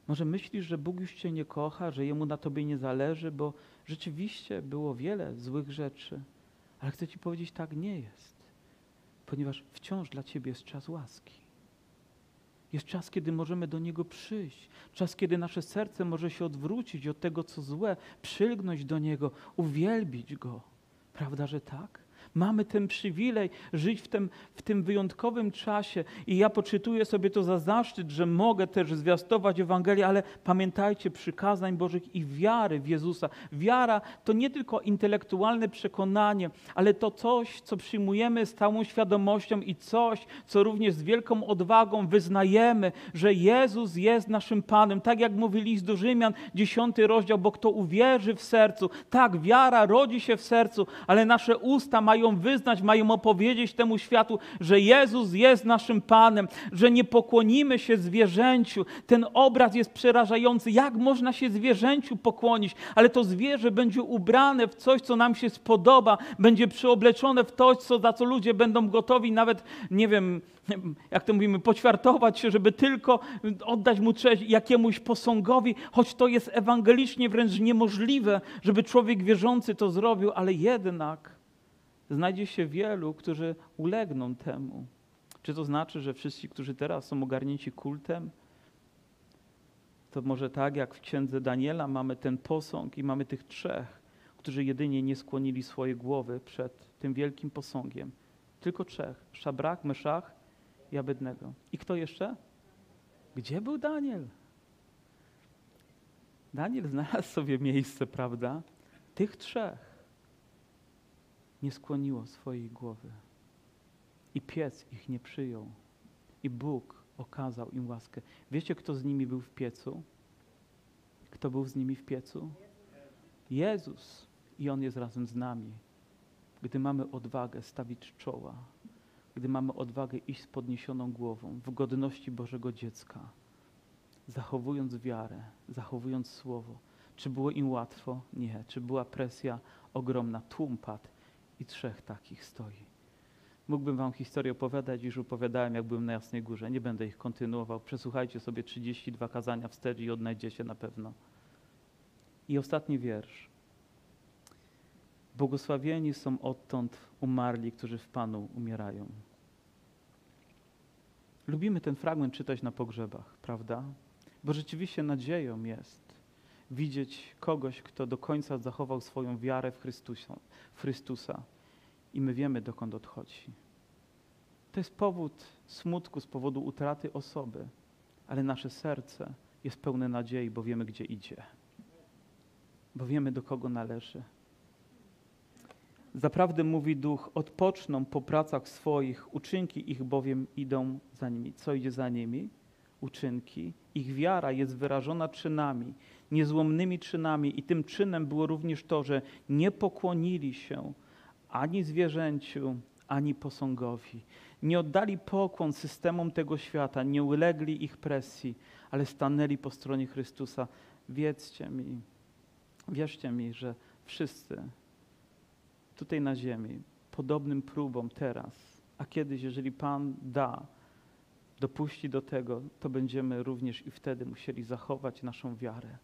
Może myślisz, że Bóg już Cię nie kocha, że Jemu na Tobie nie zależy, bo rzeczywiście było wiele złych rzeczy. Ale chcę Ci powiedzieć, tak nie jest, ponieważ wciąż dla Ciebie jest czas łaski. Jest czas, kiedy możemy do Niego przyjść. Czas, kiedy nasze serce może się odwrócić od tego, co złe, przylgnąć do Niego, uwielbić Go. Prawda, że tak? Mamy ten przywilej żyć w tym, w tym wyjątkowym czasie i ja poczytuję sobie to za zaszczyt, że mogę też zwiastować Ewangelię, ale pamiętajcie przykazań Bożych i wiary w Jezusa. Wiara to nie tylko intelektualne przekonanie, ale to coś, co przyjmujemy z całą świadomością i coś, co również z wielką odwagą wyznajemy, że Jezus jest naszym Panem. Tak jak mówi list do Rzymian, dziesiąty rozdział, bo kto uwierzy w sercu, tak, wiara rodzi się w sercu, ale nasze usta mają mają wyznać, mają opowiedzieć temu światu, że Jezus jest naszym Panem, że nie pokłonimy się zwierzęciu. Ten obraz jest przerażający. Jak można się zwierzęciu pokłonić? Ale to zwierzę będzie ubrane w coś, co nam się spodoba, będzie przyobleczone w to, co, za co ludzie będą gotowi nawet, nie wiem, jak to mówimy, poćwiartować się, żeby tylko oddać mu cześć jakiemuś posągowi, choć to jest ewangelicznie wręcz niemożliwe, żeby człowiek wierzący to zrobił, ale jednak znajdzie się wielu, którzy ulegną temu. Czy to znaczy, że wszyscy, którzy teraz są ogarnięci kultem, to może tak jak w księdze Daniela mamy ten posąg i mamy tych trzech, którzy jedynie nie skłonili swoje głowy przed tym wielkim posągiem. Tylko trzech. Szabrak, Meszach i Abednego. I kto jeszcze? Gdzie był Daniel? Daniel znalazł sobie miejsce, prawda? Tych trzech nie skłoniło swojej głowy. I piec ich nie przyjął. I Bóg okazał im łaskę. Wiecie, kto z nimi był w piecu? Kto był z nimi w piecu? Jezus. I On jest razem z nami. Gdy mamy odwagę stawić czoła, gdy mamy odwagę iść z podniesioną głową w godności Bożego dziecka, zachowując wiarę, zachowując słowo. Czy było im łatwo? Nie. Czy była presja ogromna? Tłum padł i trzech takich stoi. Mógłbym wam historię opowiadać, już opowiadałem, jak byłem na Jasnej Górze. Nie będę ich kontynuował. Przesłuchajcie sobie 32 kazania wstecz i odnajdziecie na pewno. I ostatni wiersz. Błogosławieni są odtąd umarli, którzy w Panu umierają. Lubimy ten fragment czytać na pogrzebach, prawda? Bo rzeczywiście nadzieją jest widzieć kogoś, kto do końca zachował swoją wiarę w Chrystusa, w Chrystusa i my wiemy, dokąd odchodzi. To jest powód smutku z powodu utraty osoby, ale nasze serce jest pełne nadziei, bo wiemy, gdzie idzie, bo wiemy, do kogo należy. Zaprawdę mówi duch, odpoczną po pracach swoich, uczynki ich bowiem idą za nimi. Co idzie za nimi? Uczynki. Ich wiara jest wyrażona czynami, niezłomnymi czynami, i tym czynem było również to, że nie pokłonili się ani zwierzęciu, ani posągowi. Nie oddali pokłon systemom tego świata, nie ulegli ich presji, ale stanęli po stronie Chrystusa. Wiedzcie mi, wierzcie mi, że wszyscy tutaj na ziemi podobnym próbom teraz, a kiedyś, jeżeli Pan da, dopuści do tego, to będziemy również i wtedy musieli zachować naszą wiarę.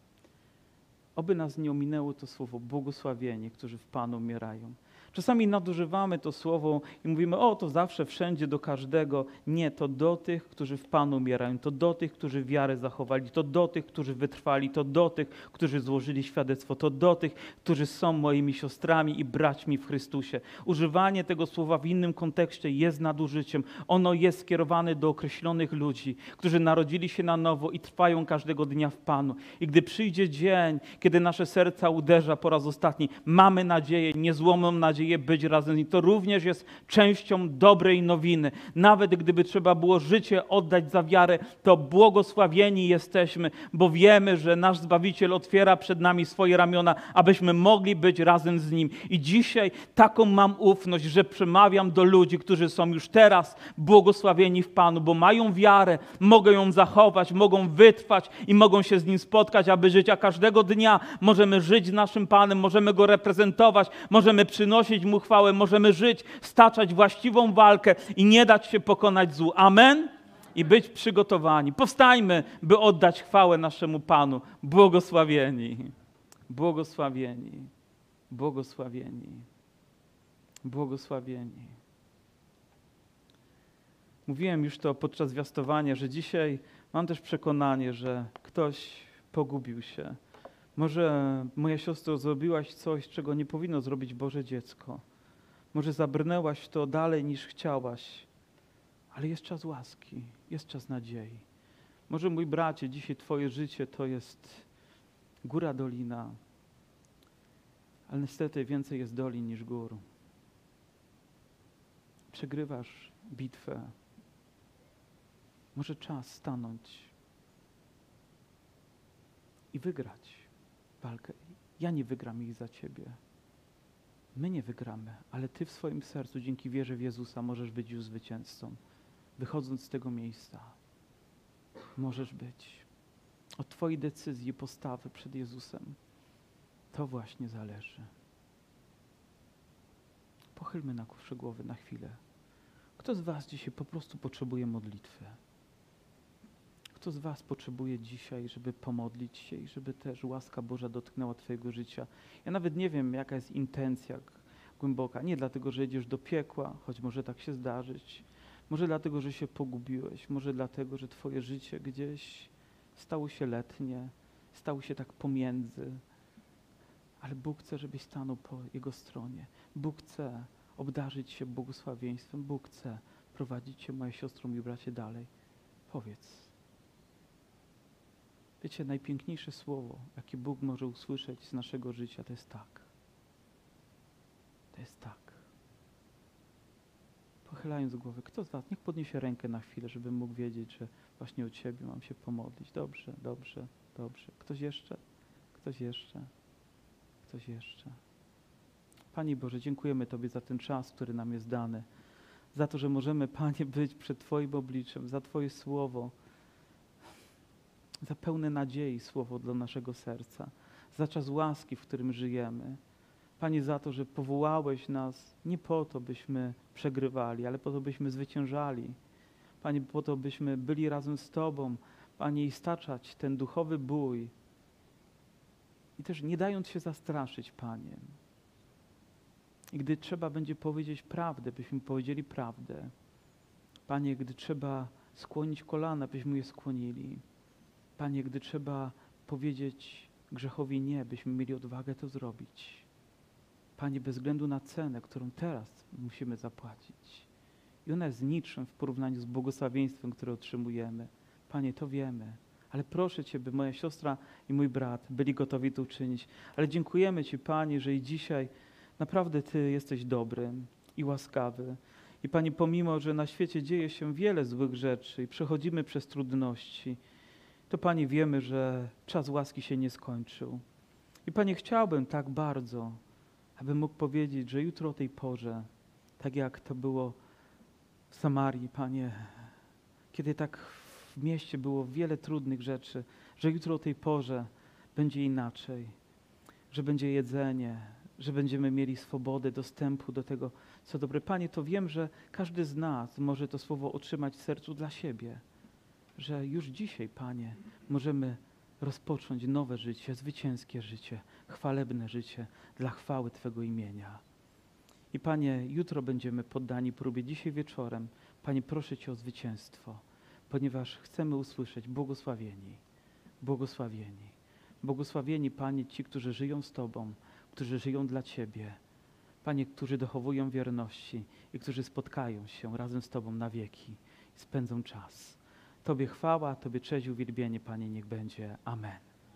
Oby nas nie ominęło to słowo błogosławieni, którzy w Panu umierają. Czasami nadużywamy to słowo i mówimy, o to zawsze, wszędzie, do każdego. Nie, to do tych, którzy w Panu umierają, to do tych, którzy wiarę zachowali, to do tych, którzy wytrwali, to do tych, którzy złożyli świadectwo, to do tych, którzy są moimi siostrami i braćmi w Chrystusie. Używanie tego słowa w innym kontekście jest nadużyciem. Ono jest skierowane do określonych ludzi, którzy narodzili się na nowo i trwają każdego dnia w Panu. I gdy przyjdzie dzień, kiedy nasze serca uderza po raz ostatni, mamy nadzieję, niezłomną nadzieję, nadzieję być razem z nim. To również jest częścią dobrej nowiny. Nawet gdyby trzeba było życie oddać za wiarę, to błogosławieni jesteśmy, bo wiemy, że nasz Zbawiciel otwiera przed nami swoje ramiona, abyśmy mogli być razem z Nim. I dzisiaj taką mam ufność, że przemawiam do ludzi, którzy są już teraz błogosławieni w Panu, bo mają wiarę, mogą ją zachować, mogą wytrwać i mogą się z Nim spotkać, aby żyć. A każdego dnia możemy żyć z naszym Panem, możemy Go reprezentować, możemy przynosić przynosić Mu chwałę, możemy żyć, staczać właściwą walkę i nie dać się pokonać złu. Amen? I być przygotowani. Powstajmy, by oddać chwałę naszemu Panu. Błogosławieni. Błogosławieni. Błogosławieni. Błogosławieni. Mówiłem już to podczas zwiastowania, że dzisiaj mam też przekonanie, że ktoś pogubił się może moja siostro zrobiłaś coś, czego nie powinno zrobić Boże dziecko. Może zabrnęłaś to dalej niż chciałaś, ale jest czas łaski, jest czas nadziei. Może mój bracie, dzisiaj Twoje życie to jest góra dolina, ale niestety więcej jest dolin niż gór. Przegrywasz bitwę. Może czas stanąć i wygrać walkę. Ja nie wygram ich za Ciebie. My nie wygramy, ale Ty w swoim sercu, dzięki wierze w Jezusa, możesz być już zwycięzcą. Wychodząc z tego miejsca, możesz być. Od Twojej decyzji, postawy przed Jezusem. To właśnie zależy. Pochylmy na głowy na chwilę. Kto z Was dzisiaj po prostu potrzebuje modlitwy? Kto z Was potrzebuje dzisiaj, żeby pomodlić się i żeby też łaska Boża dotknęła Twojego życia? Ja nawet nie wiem, jaka jest intencja głęboka. Nie dlatego, że jedziesz do piekła, choć może tak się zdarzyć. Może dlatego, że się pogubiłeś. Może dlatego, że Twoje życie gdzieś stało się letnie, stało się tak pomiędzy. Ale Bóg chce, żebyś stanął po Jego stronie. Bóg chce obdarzyć się błogosławieństwem. Bóg chce prowadzić cię, moja siostro, mój bracie, dalej. Powiedz. Wiecie, najpiękniejsze słowo, jakie Bóg może usłyszeć z naszego życia, to jest tak. To jest tak. Pochylając głowę, kto z Was, niech podniesie rękę na chwilę, żebym mógł wiedzieć, że właśnie o Ciebie mam się pomodlić. Dobrze, dobrze, dobrze. Ktoś jeszcze? Ktoś jeszcze? Ktoś jeszcze? Panie Boże, dziękujemy Tobie za ten czas, który nam jest dany. Za to, że możemy, Panie, być przed Twoim obliczem, za Twoje słowo, za pełne nadziei słowo dla naszego serca, za czas łaski, w którym żyjemy. Panie, za to, że powołałeś nas nie po to, byśmy przegrywali, ale po to, byśmy zwyciężali. Panie, po to, byśmy byli razem z Tobą, Panie, i staczać ten duchowy bój. I też nie dając się zastraszyć, Panie. I gdy trzeba będzie powiedzieć prawdę, byśmy powiedzieli prawdę. Panie, gdy trzeba skłonić kolana, byśmy je skłonili. Panie, gdy trzeba powiedzieć grzechowi nie, byśmy mieli odwagę to zrobić. Panie, bez względu na cenę, którą teraz musimy zapłacić. I ona jest niczym w porównaniu z błogosławieństwem, które otrzymujemy. Panie, to wiemy. Ale proszę Cię, by moja siostra i mój brat byli gotowi to uczynić. Ale dziękujemy Ci, Panie, że i dzisiaj naprawdę Ty jesteś dobry i łaskawy. I Panie, pomimo, że na świecie dzieje się wiele złych rzeczy i przechodzimy przez trudności, to Panie wiemy, że czas łaski się nie skończył. I Panie, chciałbym tak bardzo, aby mógł powiedzieć, że jutro o tej porze, tak jak to było w Samarii, Panie, kiedy tak w mieście było wiele trudnych rzeczy, że jutro o tej porze będzie inaczej, że będzie jedzenie, że będziemy mieli swobodę dostępu do tego, co dobre. Panie, to wiem, że każdy z nas może to słowo otrzymać w sercu dla siebie, że już dzisiaj, Panie, możemy rozpocząć nowe życie, zwycięskie życie, chwalebne życie dla chwały Twego imienia. I Panie, jutro będziemy poddani próbie, dzisiaj wieczorem. Panie, proszę Cię o zwycięstwo, ponieważ chcemy usłyszeć błogosławieni, błogosławieni, błogosławieni, Panie, ci, którzy żyją z Tobą, którzy żyją dla Ciebie. Panie, którzy dochowują wierności i którzy spotkają się razem z Tobą na wieki i spędzą czas. Tobie chwała, Tobie cześć uwielbienie, Panie, niech będzie. Amen.